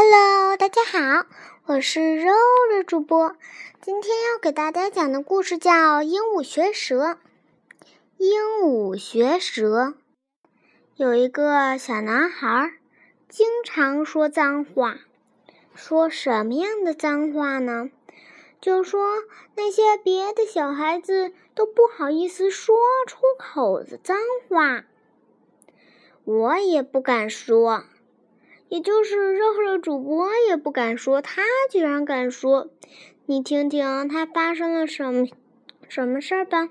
Hello，大家好，我是肉肉主播。今天要给大家讲的故事叫《鹦鹉学舌》。鹦鹉学舌，有一个小男孩，经常说脏话。说什么样的脏话呢？就说那些别的小孩子都不好意思说出口的脏话。我也不敢说。也就是肉肉主播也不敢说，他居然敢说，你听听他发生了什么什么事儿吧。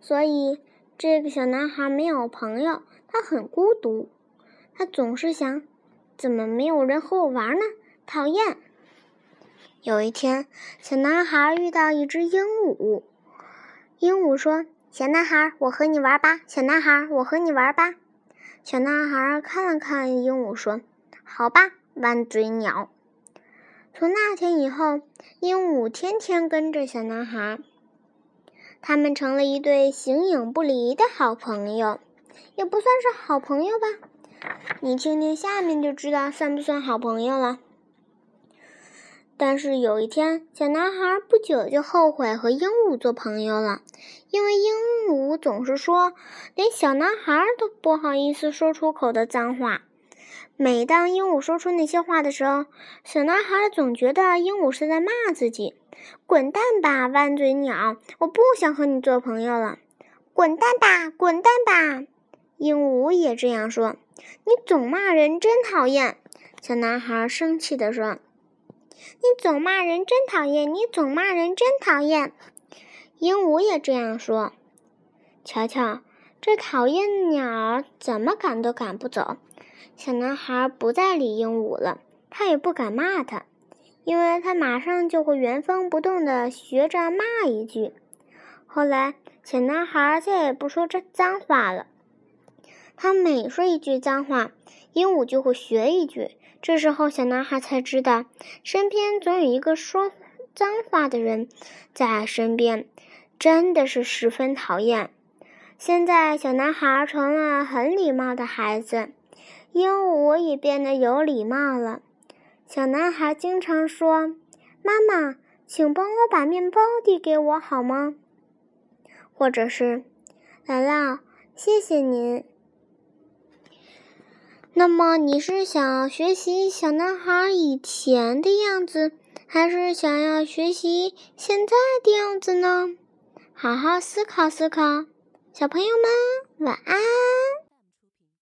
所以这个小男孩没有朋友，他很孤独，他总是想，怎么没有人和我玩呢？讨厌。有一天，小男孩遇到一只鹦鹉，鹦鹉说：“小男孩，我和你玩吧。”小男孩，我和你玩吧。小男孩看了看鹦鹉，说：“好吧，弯嘴鸟。”从那天以后，鹦鹉天天跟着小男孩，他们成了一对形影不离的好朋友，也不算是好朋友吧？你听听下面就知道算不算好朋友了。但是有一天，小男孩不久就后悔和鹦鹉做朋友了，因为鹦鹉总是说连小男孩都不好意思说出口的脏话。每当鹦鹉说出那些话的时候，小男孩总觉得鹦鹉是在骂自己：“滚蛋吧，弯嘴鸟！我不想和你做朋友了。”“滚蛋吧，滚蛋吧！”鹦鹉也这样说。“你总骂人，真讨厌！”小男孩生气地说。你总骂人，真讨厌！你总骂人，真讨厌！鹦鹉也这样说。瞧瞧，这讨厌的鸟儿怎么赶都赶不走。小男孩不再理鹦鹉了，他也不敢骂它，因为他马上就会原封不动地学着骂一句。后来，小男孩再也不说这脏话了。他每说一句脏话，鹦鹉就会学一句。这时候，小男孩才知道，身边总有一个说脏话的人在身边，真的是十分讨厌。现在，小男孩成了很礼貌的孩子，鹦鹉也变得有礼貌了。小男孩经常说：“妈妈，请帮我把面包递给我好吗？”或者是：“姥姥，谢谢您。”那么你是想学习小男孩以前的样子，还是想要学习现在的样子呢？好好思考思考，小朋友们晚安。